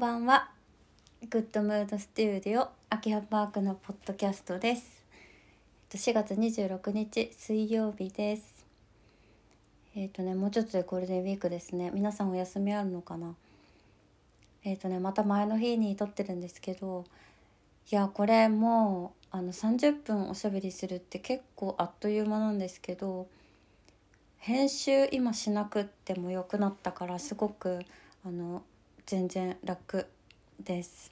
ばんは。グッドムードスタジオ秋葉パークのポッドキャストです。4月26日水曜日です。えっ、ー、とねもうちょっとでゴールデンウィークですね。皆さんお休みあるのかな？えっ、ー、とねまた前の日に撮ってるんですけどいやこれもうあの30分おしゃべりするって結構あっという間なんですけど編集今しなくってもよくなったからすごくあの全然楽です。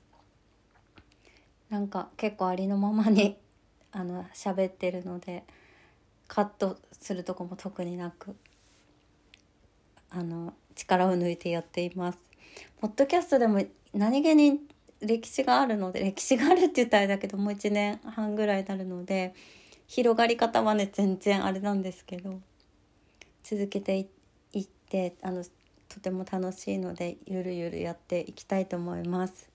なんか結構ありのままに あの喋ってるのでカットするとこも特になくあの力を抜いてやっています。ポッドキャストでも何気に歴史があるので歴史があるって言ったらあれだけどもう1年半ぐらいになるので広がり方はね全然あれなんですけど続けていってあのとても楽しいのでゆるゆるやっていきたいと思います。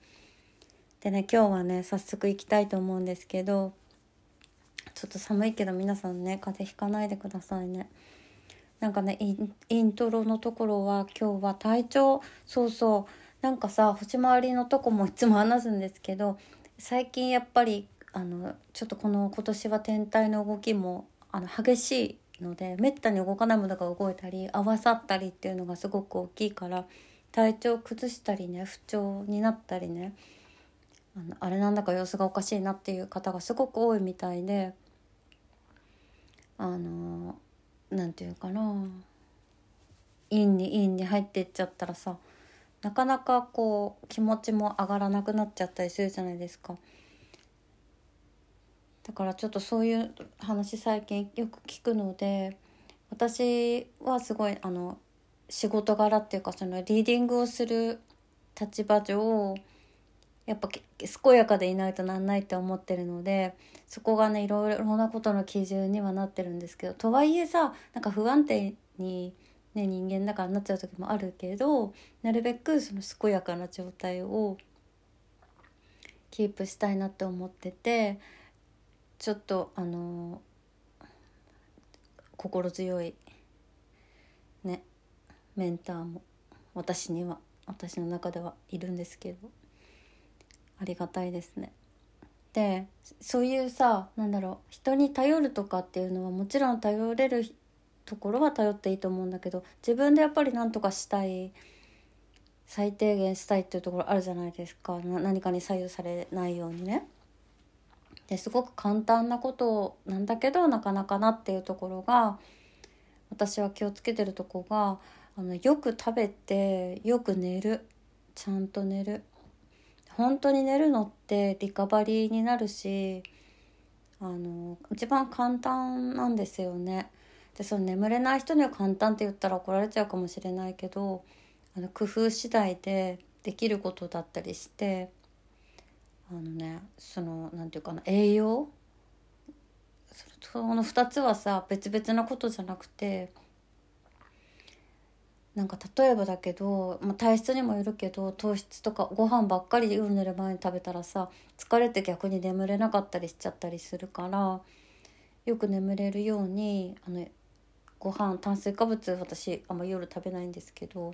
でね今日はね早速行きたいと思うんですけどちょっと寒いけど皆さんね風邪ひかないでくださいね。なんかねイントロのところは今日は体調そうそうなんかさ星回りのとこもいつも話すんですけど最近やっぱりあのちょっとこの今年は天体の動きもあの激しいのでめったに動かないものが動いたり合わさったりっていうのがすごく大きいから体調崩したりね不調になったりねあのあれなんだか様子がおかしいなっていう方がすごく多いみたいであの何て言うかな陰に陰に入っていっちゃったらさなかなかこう気持ちも上がらなくなっちゃったりするじゃないですか。だからちょっとそういう話最近よく聞くので私はすごいあの仕事柄っていうかそのリーディングをする立場上やっぱ健やかでいないとなんないって思ってるのでそこがねいろいろなことの基準にはなってるんですけどとはいえさなんか不安定に、ね、人間だからなっちゃう時もあるけどなるべくその健やかな状態をキープしたいなって思ってて。ちょっとあのー、心強いねメンターも私には私の中ではいるんですけどありがたいですね。でそういうさなんだろう人に頼るとかっていうのはもちろん頼れるところは頼っていいと思うんだけど自分でやっぱり何とかしたい最低限したいっていうところあるじゃないですか何かに左右されないようにね。ですごく簡単なことなんだけどなかなかなっていうところが私は気をつけてるとこがあのよく食べてよく寝るちゃんと寝る本当に寝るのってリカバリーになるしあの一番簡単なんですよね。でその眠れない人には簡単って言ったら怒られちゃうかもしれないけどあの工夫次第でできることだったりしてあのねその何て言うかな栄養？その2つはさ別々なことじゃなくてなんか例えばだけど、まあ、体質にもよるけど糖質とかご飯ばっかり夜寝る前に食べたらさ疲れて逆に眠れなかったりしちゃったりするからよく眠れるようにあのご飯炭水化物私あんま夜食べないんですけど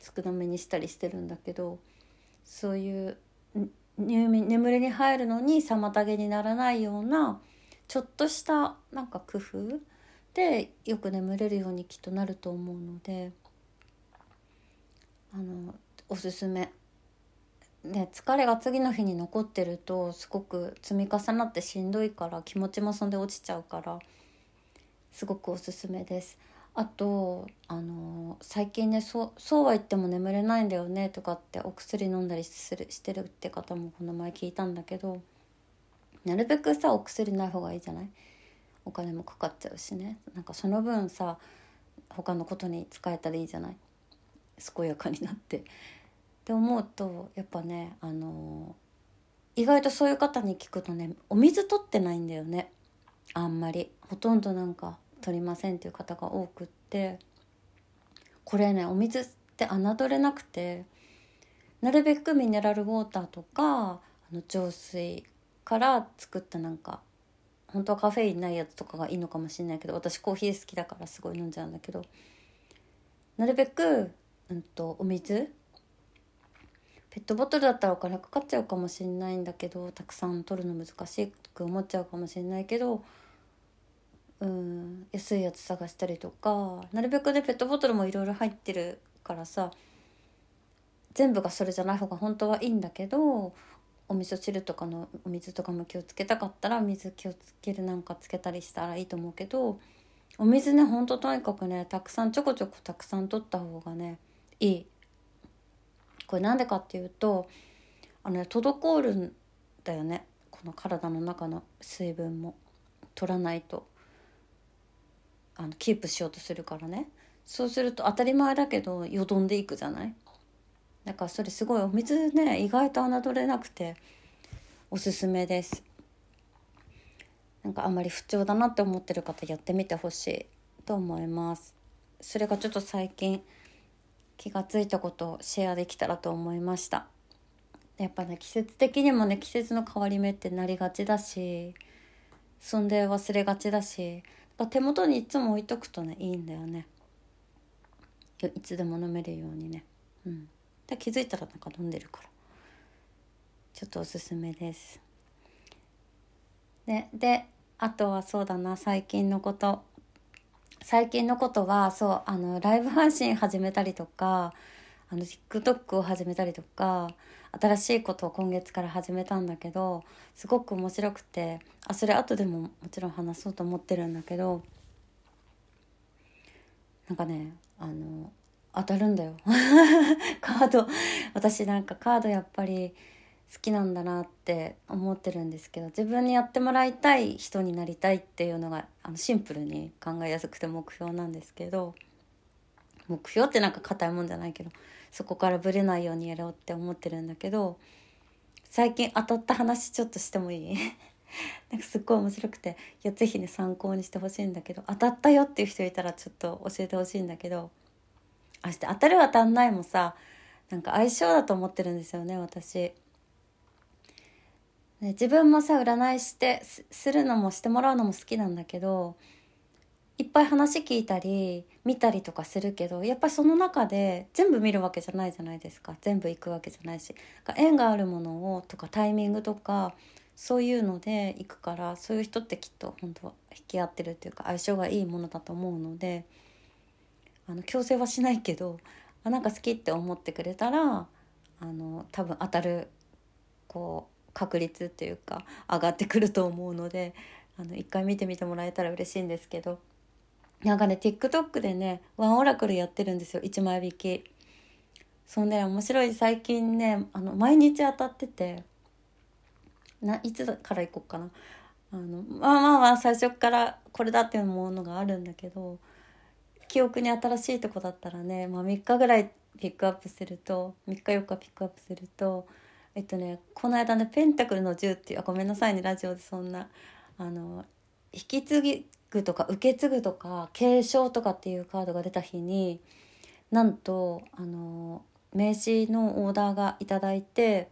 少なめにしたりしてるんだけどそういう眠りに入るのに妨げにならないようなちょっとしたなんか工夫でよく眠れるようにきっとなると思うのであのおすすめ。ね、疲れが次の日に残ってるとすごく積み重なってしんどいから気持ちもそんで落ちちゃうからすごくおすすめです。あとあの最近ねそそうは言っても眠れないんだよねとかってお薬飲んだりするしてるって方もこの前聞いたんだけどなるべくさお薬ない方がいいじゃない？お金もかかっちゃうしね。なんかその分さ他のことに使えたらいいじゃない？健やかになって。って思うとやっぱねあの意外とそういう方に聞くとねお水取ってないんだよね。あんまり。ほとんどなんか取りませんっていう方が多くってこれねお水って侮れなくてなるべくミネラルウォーターとかあの浄水から作ったなんか本当はカフェインないやつとかがいいのかもしれないけど私コーヒー好きだからすごい飲んじゃうんだけどなるべく、うんと、お水ペットボトルだったらお金かかっちゃうかもしれないんだけどたくさん取るの難しく思っちゃうかもしれないけどうん安いやつ探したりとかなるべくねペットボトルもいろいろ入ってるからさ全部がそれじゃない方が本当はいいんだけどお味噌汁とかのお水とかも気をつけたかったら水気をつけるなんかつけたりしたらいいと思うけどお水ねほんととにかくねたくさんちょこちょこたくさん取った方がねいい。これなんでかっていうとあの、ね、滞るんだよねこの体の中の水分も取らないとあのキープしようとするからね。そうすると当たり前だけどよどんでいくじゃない？だからそれすごいお水ね意外と侮れなくておすすめです。なんかあんまり不調だなって思ってる方やってみてほしいと思います。それがちょっと最近気が付いたことをシェアできたらと思いました。やっぱね季節的にもね季節の変わり目ってなりがちだしそんで忘れがちだし手元にいつも置いとくとねいいんだよね。いつでも飲めるようにね。うん。で気づいたらなんか飲んでるから。ちょっとおすすめです。でであとはそうだな。最近のこと。最近のことはそうあのライブ配信始めたりとかあの TikTok を始めたりとか新しいことを今月から始めたんだけどすごく面白くてあそれ後でももちろん話そうと思ってるんだけどなんかねあの当たるんだよ。カード私なんかカードやっぱり好きなんだなって思ってるんですけど自分にやってもらいたい人になりたいっていうのがあのシンプルに考えやすくて目標なんですけど目標ってなんか硬いもんじゃないけどそこからぶれないようにやろうって思ってるんだけど最近当たった話ちょっとしてもいい？なんかすっごい面白くていや是非ね参考にしてほしいんだけど当たったよっていう人いたらちょっと教えてほしいんだけどあして当たる当たんないもさなんか相性だと思ってるんですよね私。ね、自分もさ占いしてするのもしてもらうのも好きなんだけどいっぱい話聞いたり見たりとかするけどやっぱりその中で全部見るわけじゃないじゃないですか。全部行くわけじゃないし。縁があるものをとかタイミングとかそういうので行くからそういう人ってきっと本当は引き合ってるっていうか相性がいいものだと思うのであの強制はしないけどあなんか好きって思ってくれたらあの多分当たるこう確率っていうか上がってくると思うのであの一回見てみてもらえたら嬉しいんですけど。なんかね TikTok でねワンオラクルやってるんですよ1枚引き。そんで面白い最近ねあの毎日当たっててないつから行こうかなあのまあまあまあ最初からこれだっていうものがあるんだけど記憶に新しいとこだったらね、まあ、3日ぐらいピックアップすると3日4日ピックアップするとえっとねこの間ね「ペンタクルの10」っていうあごめんなさいねラジオでそんなあの引き継ぎぐとか受け継ぐとか継承とかっていうカードが出た日になんとあの名刺のオーダーが頂いて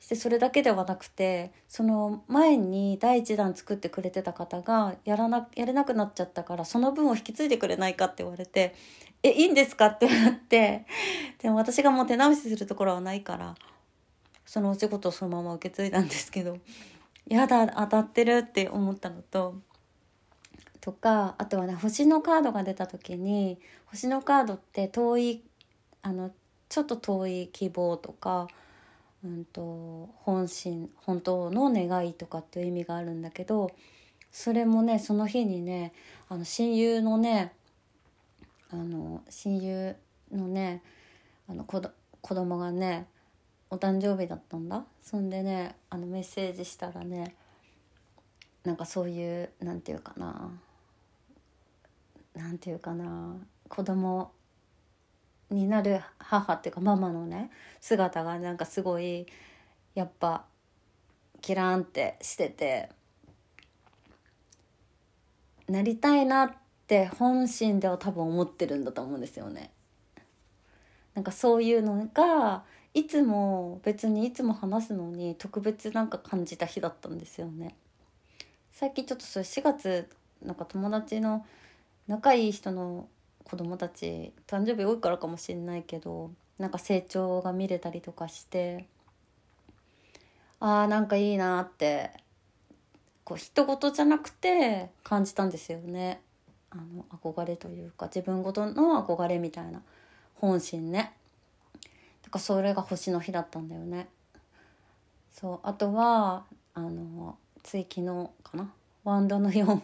そしてそれだけではなくてその前に第1弾作ってくれてた方がやらなやれなくなっちゃったからその分を引き継いでくれないかって言われて「えいいんですか?」ってなってでも私がもう手直しするところはないからそのお仕事をそのまま受け継いだんですけどやだ当たってるって思ったのととかあとはね星のカードが出た時に星のカードって遠いあのちょっと遠い希望とか、うんと、本心本当の願いとかっていう意味があるんだけどそれもねその日にねあの親友のねあの親友のねあの子子供がねお誕生日だったんだ。そんでねあのメッセージしたらねなんかそういうなんていうかな。なんていうかな子供になる母っていうかママのね姿がなんかすごいやっぱキラーンってしててなりたいなって本心では多分思ってるんだと思うんですよね。なんかそういうのがいつも別にいつも話すのに特別なんか感じた日だったんですよね最近ちょっとそれ4月なんか友達の仲いい人の子供たち誕生日多いからかもしれないけどなんか成長が見れたりとかしてあーなんかいいなってこう一言じゃなくて感じたんですよね。あの憧れというか自分ごとの憧れみたいな本心ね。だからそれが星の日だったんだよね。そうあとはあのつい昨日かな？ワンドの4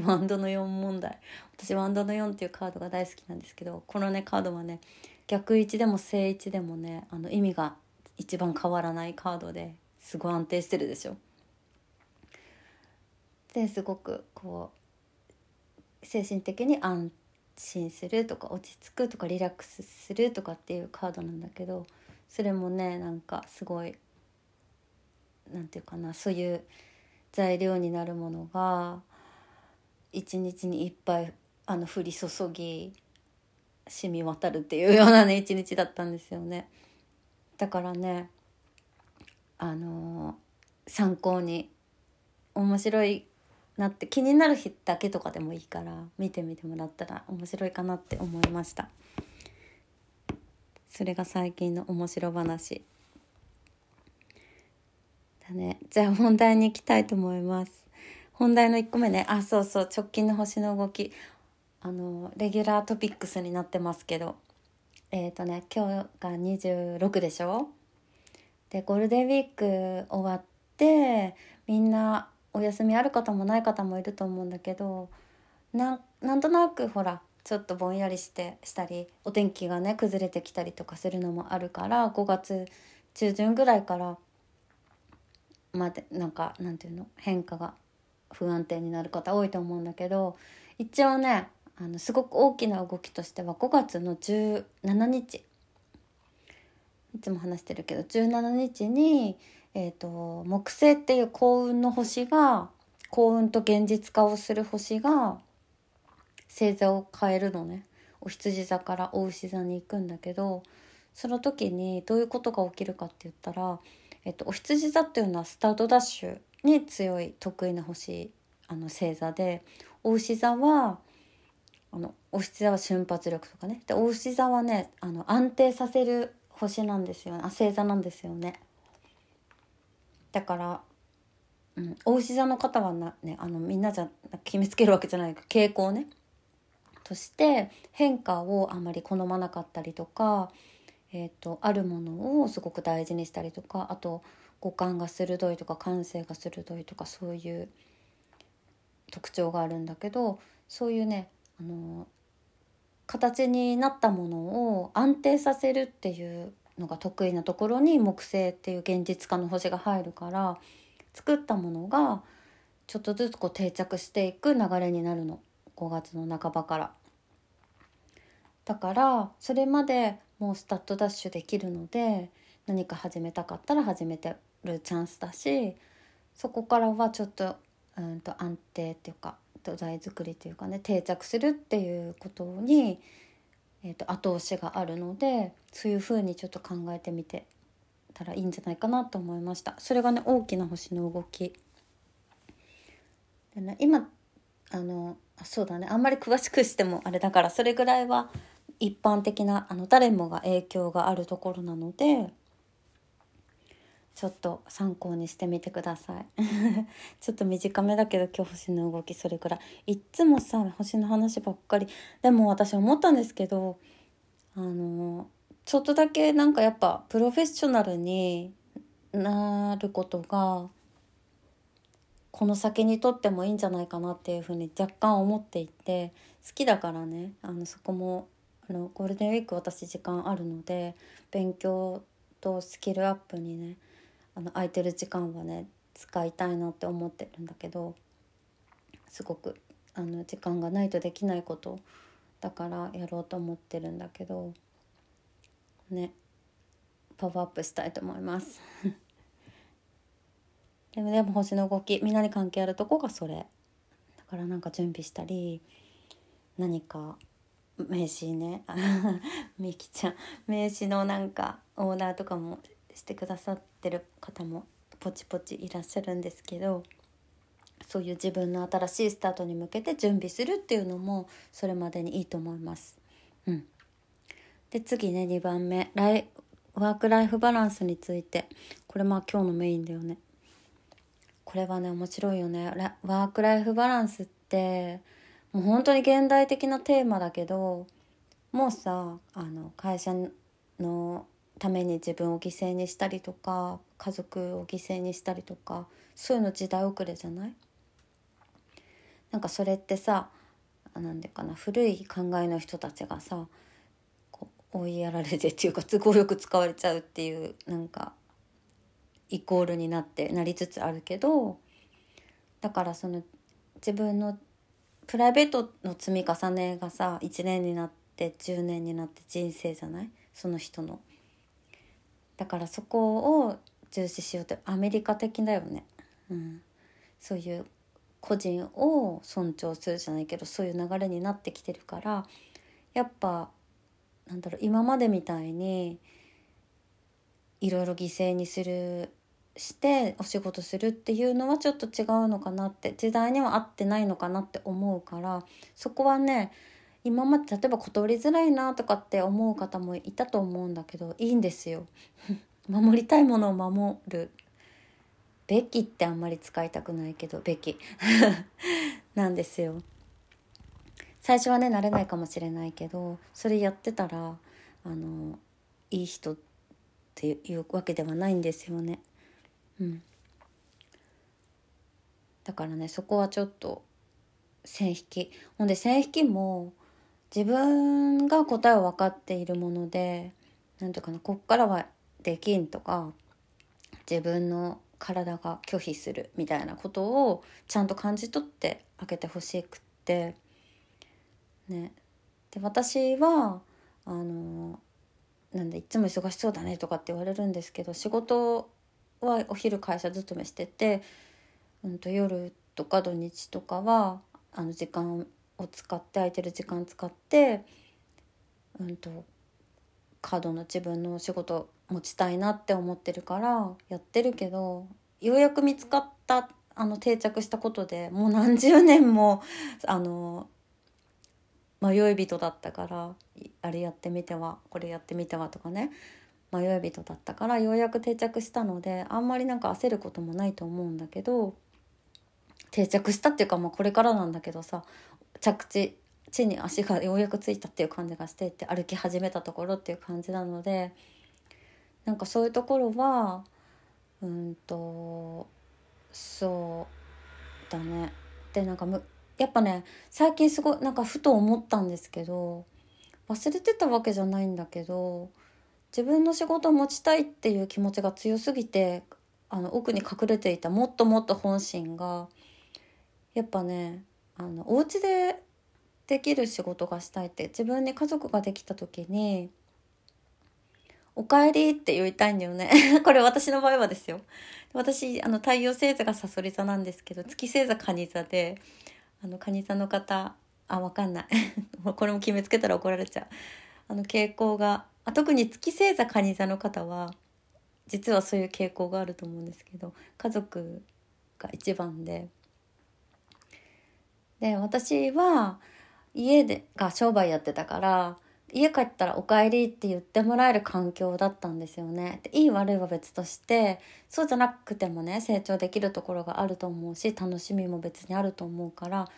ワンドの4問題私ワンドの4っていうカードが大好きなんですけどこのねカードはね逆位置でも正位置でもねあの意味が一番変わらないカードですごい安定してるでしょ。ですごくこう精神的に安心するとか落ち着くとかリラックスするとかっていうカードなんだけどそれもねなんかすごいなんていうかなそういう材料になるものが一日にいっぱいあの降り注ぎ染み渡るっていうようなね 一日だったんですよね。だからねあのー、参考に面白いなって気になる日だけとかでもいいから見てみてもらったら面白いかなって思いました。それが最近の面白話。だね。じゃあ本題に行きたいと思います。本題の1個目ね。あそうそう。直近の星の動き。あのレギュラートピックスになってますけど。えっ、ー、とね今日が26でしょ？でゴールデンウィーク終わってみんなお休みある方もない方もいると思うんだけどななんとなくほらちょっとぼんやりしてしたりお天気がね崩れてきたりとかするのもあるから5月中旬ぐらいからまでなんかなんていうの？変化が不安定になる方多いと思うんだけど一応ねあのすごく大きな動きとしては5月の17日。いつも話してるけど17日にえーと、木星っていう幸運の星が幸運と現実化をする星が星座を変えるのね。お羊座からお牛座に行くんだけどその時にどういうことが起きるかって言ったら、えっと、お羊座っていうのはスタートダッシュ。に強い得意な星あの星座でお牛座はあのお羊座は瞬発力とかね。でお牛座はねあの安定させる星なんですよね。あ星座なんですよね。だから、うん、お牛座の方はな、ね、あのみんなじゃ決めつけるわけじゃない傾向ね。として変化をあまり好まなかったりとか、えーと、あるものをすごく大事にしたりとかあと五感が鋭いとか感性が鋭いとかそういう特徴があるんだけどそういうねあの形になったものを安定させるっていうのが得意なところに木星っていう現実化の星が入るから作ったものがちょっとずつこう定着していく流れになるの5月の半ばから。だからそれまでもうスタートダッシュできるので何か始めたかったら始めてるチャンスだしそこからはちょっと,、うんと安定っていうか土台作りっていうかね定着するっていうことにえーと、後押しがあるのでそういうふうにちょっと考えてみてたらいいんじゃないかなと思いました。それがね大きな星の動き。で、ね、今あのそうだね。あんまり詳しくしてもあれだからそれぐらいは一般的なあの誰もが影響があるところなのでちょっと参考にしてみてください。ちょっと短めだけど今日星の動きそれくらい。いっつもさ星の話ばっかり。でも私思ったんですけどあのちょっとだけなんかやっぱプロフェッショナルになることがこの先にとってもいいんじゃないかなっていうふうに若干思っていて好きだからね。あのそこもあのゴールデンウィーク私時間あるので勉強とスキルアップにねあの空いてる時間はね使いたいなって思ってるんだけどすごくあの時間がないとできないことだからやろうと思ってるんだけどねパワーアップしたいと思います。でもでも星の動きみんなに関係あるとこがそれ。だからなんか準備したり何か名刺ねみきちゃん名刺のなんかオーダーとかもしてくださっててる方もポチポチいらっしゃるんですけどそういう自分の新しいスタートに向けて準備するっていうのもそれまでにいいと思います。うん、で次ね2番目。ライワーク・ライフ・バランスについて。これまあ今日のメインだよね。これはね面白いよね。ワーク・ライフ・バランスってもう本当に現代的なテーマだけどもうさあの会社のために自分を犠牲にしたりとか家族を犠牲にしたりとかそういうの時代遅れじゃない？なんかそれってさなんでかな古い考えの人たちがさこう追いやられてっていうか都合よく使われちゃうっていうなんかイコールになってなりつつあるけどだからその自分のプライベートの積み重ねがさ1年になって10年になって人生じゃない？その人の。だからそこを重視しようってアメリカ的だよね。うん、そういう個人を尊重するじゃないけどそういう流れになってきてるからやっぱなんだろう今までみたいにいろいろ犠牲にするしてお仕事するっていうのはちょっと違うのかなって時代には合ってないのかなって思うからそこはね今まで例えば断りづらいなとかって思う方もいたと思うんだけどいいんですよ。守りたいものを守るべきってあんまり使いたくないけどべき。なんですよ。最初はね慣れないかもしれないけどそれやってたらあのいい人っていうわけではないんですよね。うん、だからねそこはちょっと線引き。ほんで線引きも自分が答えを分かっているもので何ていうかなこっからはできんとか自分の体が拒否するみたいなことをちゃんと感じ取ってあげてほしくってね。で私はあのなんでいつも忙しそうだねとかって言われるんですけど仕事はお昼会社勤めしてて、うんと、夜とか土日とかはあの時間をを使って空いてる時間使って、うんと、カードの自分のお仕事持ちたいなって思ってるからやってるけどようやく見つかったあの定着したことでもう何十年もあの迷い人だったからあれやってみてはこれやってみてはとかね迷い人だったからようやく定着したのであんまりなんか焦ることもないと思うんだけど定着したっていうかまあこれからなんだけどさ着地地に足がようやくついたっていう感じがしてって歩き始めたところっていう感じなのでなんかそういうところはうんとそうだね。でなんかむやっぱね最近すごいなんかふと思ったんですけど忘れてたわけじゃないんだけど自分の仕事を持ちたいっていう気持ちが強すぎてあの奥に隠れていたもっともっと本心がやっぱねあのお家でできる仕事がしたいって自分に家族ができた時に「おかえり」って言いたいんだよね。これ私の場合はですよ。私あの太陽星座がさそり座なんですけど月星座蟹座であの蟹座の方あわかんない。これも決めつけたら怒られちゃう。あの傾向があ特に月星座蟹座の方は実はそういう傾向があると思うんですけど家族が一番でで私は家でが商売やってたから家帰ったら「おかえり」って言ってもらえる環境だったんですよね。でいい悪いは別としてそうじゃなくてもね成長できるところがあると思うし楽しみも別にあると思うから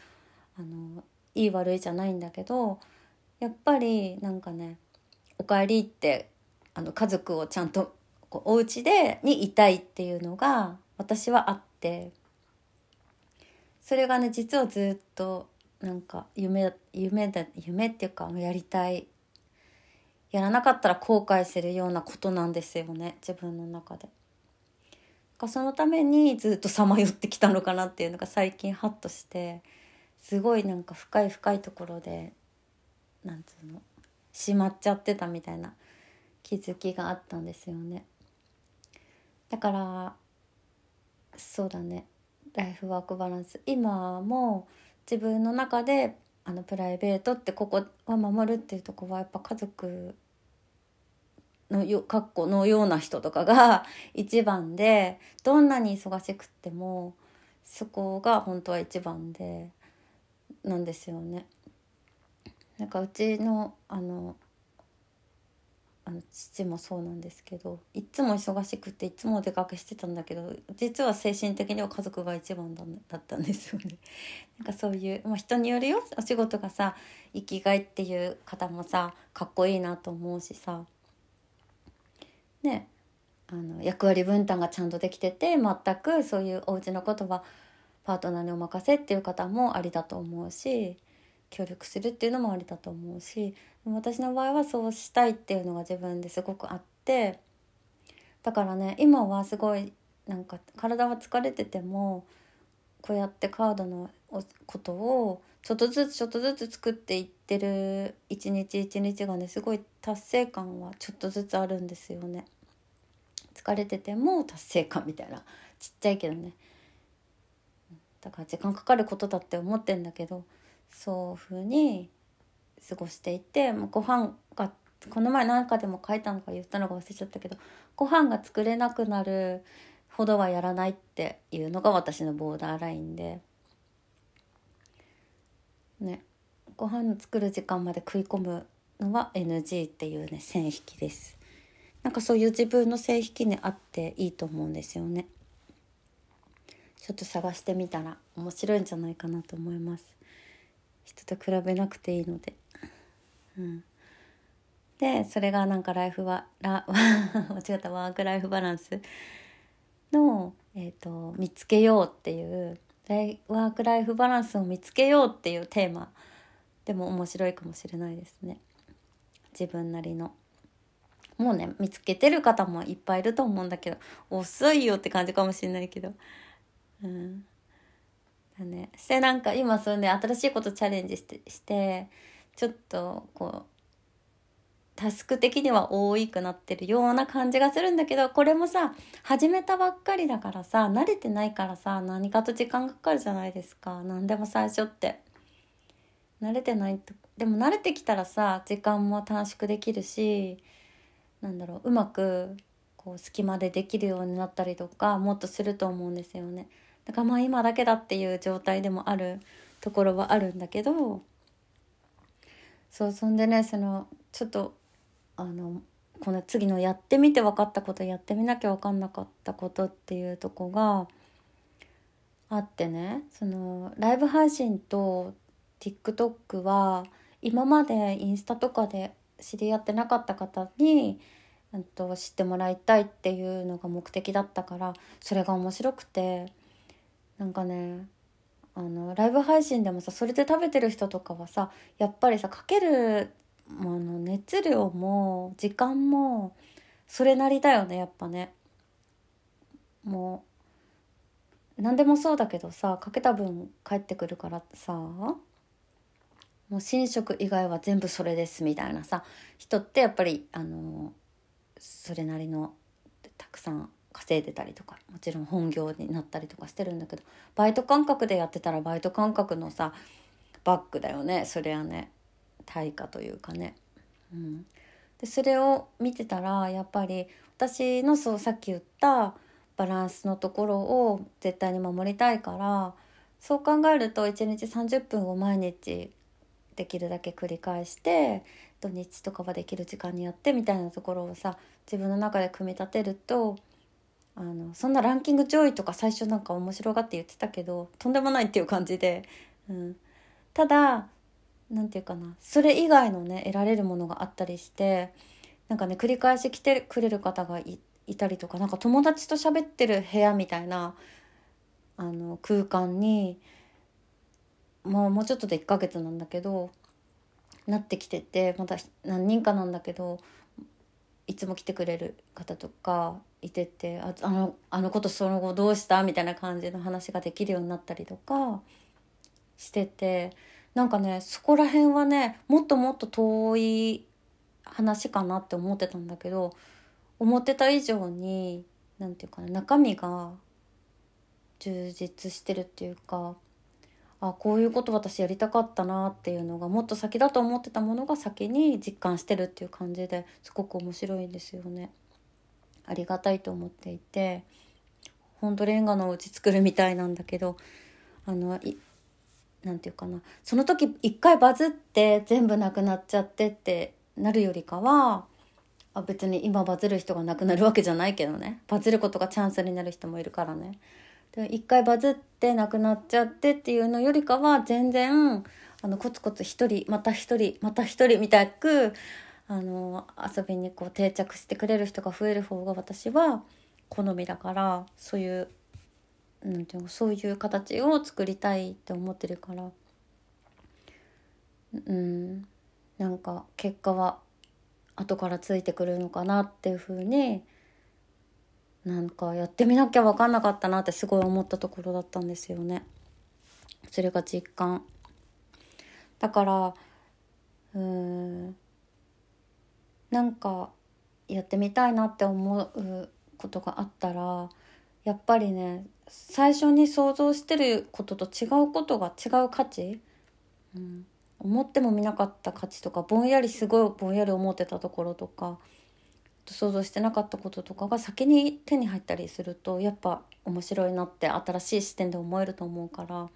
あのいい悪いじゃないんだけどやっぱりなんかね「おかえり」ってあの家族をちゃんとこうお家でにいたいっていうのが私はあってそれがね実はずっとなんか夢夢だ夢っていうかやりたいやらなかったら後悔するようなことなんですよね自分の中で。そのためにずっとさまよってきたのかなっていうのが最近ハッとしてすごいなんか深い深いところでなんつうのしまっちゃってたみたいな気づきがあったんですよね。だからそうだねライフワークバランス今も自分の中であのプライベートってここは守るっていうとこはやっぱ家族のよかっこのような人とかが 一番でどんなに忙しくってもそこが本当は一番でなんですよね。なんかうちのあのあの父もそうなんですけどいっつも忙しくていつもお出かけしてたんだけど実は精神的には家族が一番だだったんですよね。なんかそういう、まあ、人によるよ。お仕事がさ生きがいっていう方もさかっこいいなと思うしさ。ね。あの役割分担がちゃんとできてて全くそういうお家のことはパートナーにお任せっていう方もありだと思うし。協力するっていうのもありだと思うし私の場合はそうしたいっていうのが自分ですごくあってだからね今はすごいなんか体は疲れててもこうやってカードのことをちょっとずつちょっとずつ作っていってる一日一日がねすごい達成感はちょっとずつあるんですよね。疲れてても達成感みたいなちっちゃいけどねだから時間かかることだって思ってんだけどそういうふうに過ごしていてご飯がこの前何かでも書いたのか言ったのか忘れちゃったけどご飯が作れなくなるほどはやらないっていうのが私のボーダーラインで。ね。ご飯作る時間まで食い込むのは NG っていうね線引きです。なんかそういう自分の線引きにあっていいと思うんですよね。ちょっと探してみたら面白いんじゃないかなと思います。人と比べなくていいので。うん、でそれがなんかライフはラ 間違ったワークライフバランスの、えーと、見つけようっていうワークライフバランスを見つけようっていうテーマでも面白いかもしれないですね。自分なりの。もうね見つけてる方もいっぱいいると思うんだけど遅いよって感じかもしれないけど。うん。だね。してなんか今そういうね新しいことチャレンジしてしてちょっとこうタスク的には多いくなってるような感じがするんだけどこれもさ始めたばっかりだからさ慣れてないからさ何かと時間かかるじゃないですか。何でも最初って。慣れてないとでも慣れてきたらさ時間も短縮できるしなんだろううまくこう隙間でできるようになったりとかもっとすると思うんですよね。だからまあ今だけだっていう状態でもあるところはあるんだけどそうそんでねそのちょっとあのこの次のやってみて分かったことやってみなきゃ分かんなかったことっていうとこがあってねそのライブ配信と TikTok は今までインスタとかで知り合ってなかった方にと知ってもらいたいっていうのが目的だったからそれが面白くてなんかねあのライブ配信でもさそれで食べてる人とかはさやっぱりさかけるあの熱量も時間もそれなりだよねやっぱね。もう何でもそうだけどさかけた分帰ってくるからさもう寝食以外は全部それですみたいなさ人ってやっぱりあのそれなりのたくさん稼いでたりとかもちろん本業になったりとかしてるんだけどバイト感覚でやってたらバイト感覚のさバックだよね。それはね。対価というかね。うん、でそれを見てたらやっぱり私のそうさっき言ったバランスのところを絶対に守りたいからそう考えると1日30分を毎日できるだけ繰り返して土日とかはできる時間にやってみたいなところをさ自分の中で組み立てるとあのそんなランキング上位とか最初なんか面白がって言ってたけどとんでもないっていう感じで、うん、ただ何て言うかなそれ以外のね得られるものがあったりしてなんかね繰り返し来てくれる方がいたりとかなんか友達と喋ってる部屋みたいなあの空間にもうもうちょっとで1ヶ月なんだけどなってきててまだ何人かなんだけどいつも来てくれる方とかいててああのあのことその後どうしたみたいな感じの話ができるようになったりとかしててなんかねそこら辺はねもっともっと遠い話かなって思ってたんだけど思ってた以上に何て言うかな中身が充実してるっていうかあこういうこと私やりたかったなっていうのがもっと先だと思ってたものが先に実感してるっていう感じですごく面白いんですよね。ありがたいと思っていてほんとレンガのお家作るみたいなんだけどあの何て言うかな。その時一回バズって全部なくなっちゃってってなるよりかはあ別に今バズる人がなくなるわけじゃないけどね。バズることがチャンスになる人もいるからね。一回バズってなくなっちゃってっていうのよりかは全然あのコツコツ一人また一人また一人みたくあの遊びにこう定着してくれる人が増える方が私は好みだからそういうなんていうのそういう形を作りたいって思ってるから。うんなんか結果は後からついてくるのかなっていうふうになんかやってみなきゃ分かんなかったなってすごい思ったところだったんですよね。それが実感。だからうんなんかやってみたいなって思うことがあったらやっぱりね最初に想像してることと違うことが違う価値、うん、思ってもみなかった価値とかぼんやりすごいぼんやり思ってたところとか想像してなかったこととかが先に手に入ったりするとやっぱ面白いなって新しい視点で思えると思うから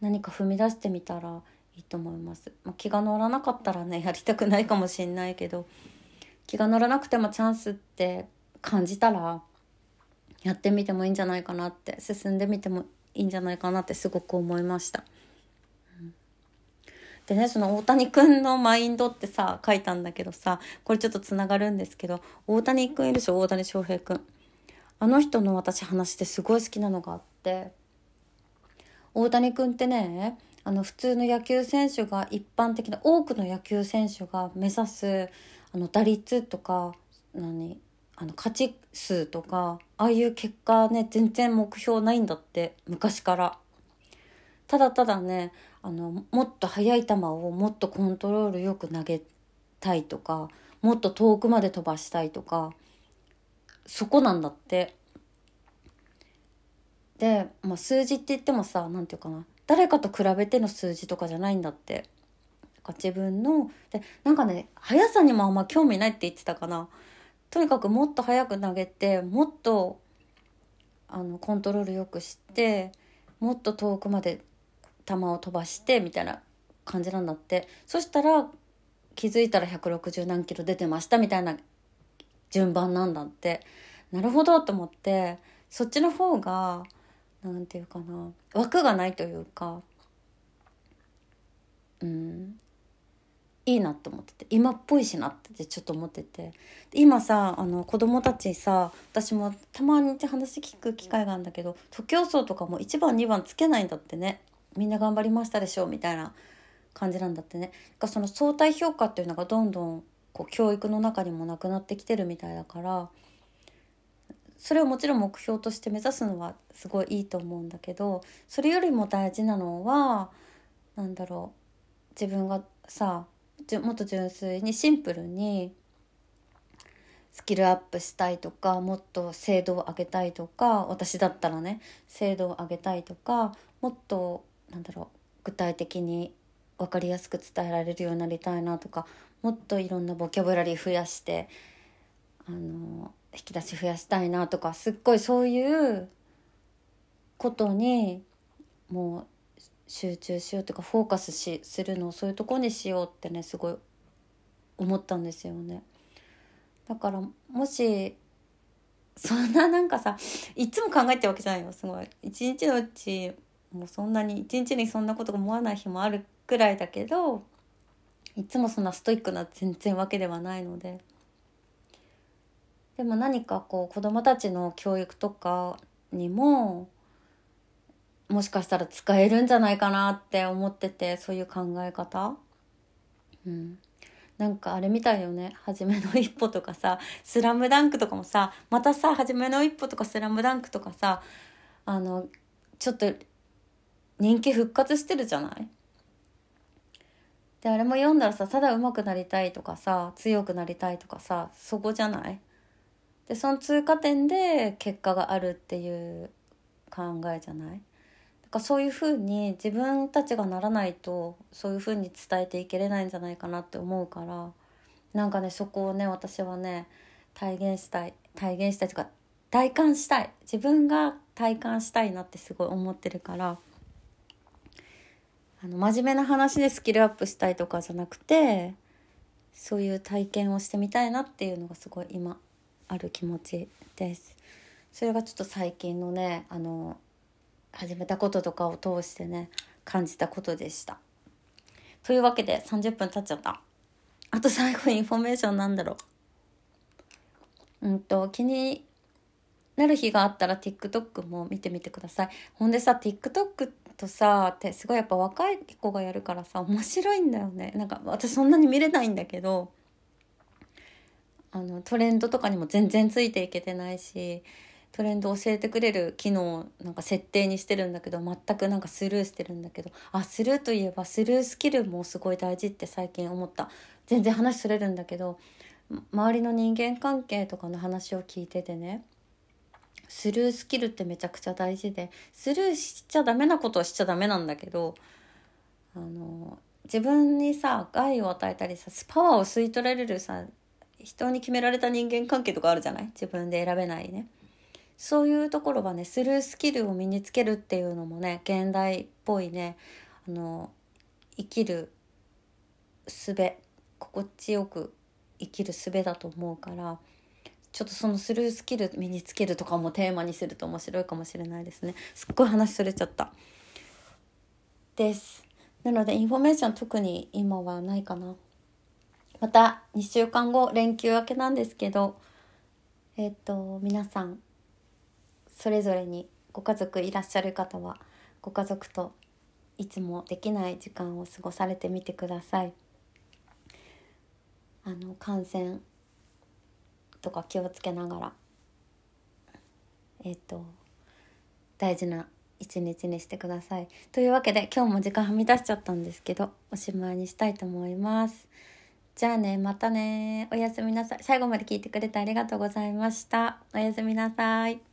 何か踏み出してみたらいいと思います。まあ、気が乗らなかったらね やりたくないかもしんないけど気が乗らなくてもチャンスって感じたらやってみてもいいんじゃないかなって進んでみてもいいんじゃないかなってすごく思いました。でねその大谷君のマインドってさ書いたんだけどさこれちょっとつながるんですけど大谷君いるでしょ大谷翔平君。あの人の私話ですごい好きなのがあって大谷君ってねあの普通の野球選手が一般的な多くの野球選手が目指すあの打率とか何あの勝ち数とかああいう結果ね全然目標ないんだって昔からただただねあのもっと速い球をもっとコントロールよく投げたいとかもっと遠くまで飛ばしたいとかそこなんだって。で、まあ、数字って言ってもさ何て言うかな誰かと比べての数字とかじゃないんだって。自分のでなんかね速さにもあんま興味ないって言ってたかな。とにかくもっと速く投げてもっとあのコントロールよくしてもっと遠くまで球を飛ばしてみたいな感じなんだって。そしたら気づいたら160何キロ出てましたみたいな順番なんだって。なるほどと思って。そっちの方が何て言うかな。枠がないというか。うん。いいなって思ってて。今っぽいしなってちょっと思ってて。今さあの子供たちさ私もたまに話聞く機会があるんだけど徒競走とかも1番2番つけないんだってね。みんな頑張りましたでしょみたいな感じなんだってね。かその相対評価っていうのがどんどんこう教育の中にもなくなってきてるみたいだからそれをもちろん目標として目指すのはすごいいいと思うんだけどそれよりも大事なのは何だろう。自分がさもっと純粋にシンプルにスキルアップしたいとかもっと精度を上げたいとか私だったらね精度を上げたいとかもっとなんだろう具体的に分かりやすく伝えられるようになりたいなとかもっといろんなボキャブラリー増やしてあの引き出し増やしたいなとかすっごいそういうことにもう集中しようというかフォーカスしするのをそういうとこにしようってねすごい思ったんですよね。だからもしそんななんかさいつも考えてるわけじゃないよすごい一日のうちもうそんなに一日にそんなこと思わない日もあるくらいだけどいつもそんなストイックな全然わけではないので。でも何かこう子供たちの教育とかにももしかしたら使えるんじゃないかなって思っててそういう考え方。うん。なんかあれみたいよね「はじめの一歩」とかさ「スラムダンクとかもさまたさ「はじめの一歩」とか「スラムダンクとかさあのちょっと人気復活してるじゃない？であれも読んだらさただ上手くなりたいとかさ強くなりたいとかさそこじゃない？でその通過点で結果があるっていう考えじゃない？かそういうふうに自分たちがならないとそういうふうに伝えていけれないんじゃないかなって思うからなんかねそこをね私はね体現したい体現したいとか体感したい。自分が体感したいなってすごい思ってるからあの真面目な話でスキルアップしたいとかじゃなくてそういう体験をしてみたいなっていうのがすごい今ある気持ちです。それがちょっと最近のねあの始めたこととかを通してね感じたことでした。というわけで30分経っちゃった。あと最後インフォメーションなんだろう。うんと気になる日があったら TikTok も見てみてください。ほんでさ TikTok とさってすごいやっぱ若い子がやるからさ面白いんだよね。なんか私そんなに見れないんだけどあのトレンドとかにも全然ついていけてないしトレンド教えてくれる機能なんか設定にしてるんだけど全くなんかスルーしてるんだけどあスルーといえばスルースキルもすごい大事って最近思った。全然話それるんだけど周りの人間関係とかの話を聞いててねスルースキルってめちゃくちゃ大事でスルーしちゃダメなことはしちゃダメなんだけどあの自分にさ害を与えたりさパワーを吸い取られるさ人に決められた人間関係とかあるじゃない？自分で選べないね。そういうところはねスルースキルを身につけるっていうのもね現代っぽいねあの生きる術心地よく生きる術だと思うからちょっとそのスルースキル身につけるとかもテーマにすると面白いかもしれないですね。すっごい話それちゃった。です。なのでインフォメーション特に今はないかな。また2週間後連休明けなんですけどえっ、と皆さんそれぞれにご家族いらっしゃる方はご家族といつもできない時間を過ごされてみてください。あの感染とか気をつけながらえっ、ー、と大事な一日にしてください。というわけで今日も時間はみ出しちゃったんですけどおしまいにしたいと思います。じゃあねまたねおやすみなさい。最後まで聞いてくれてありがとうございました。おやすみなさい。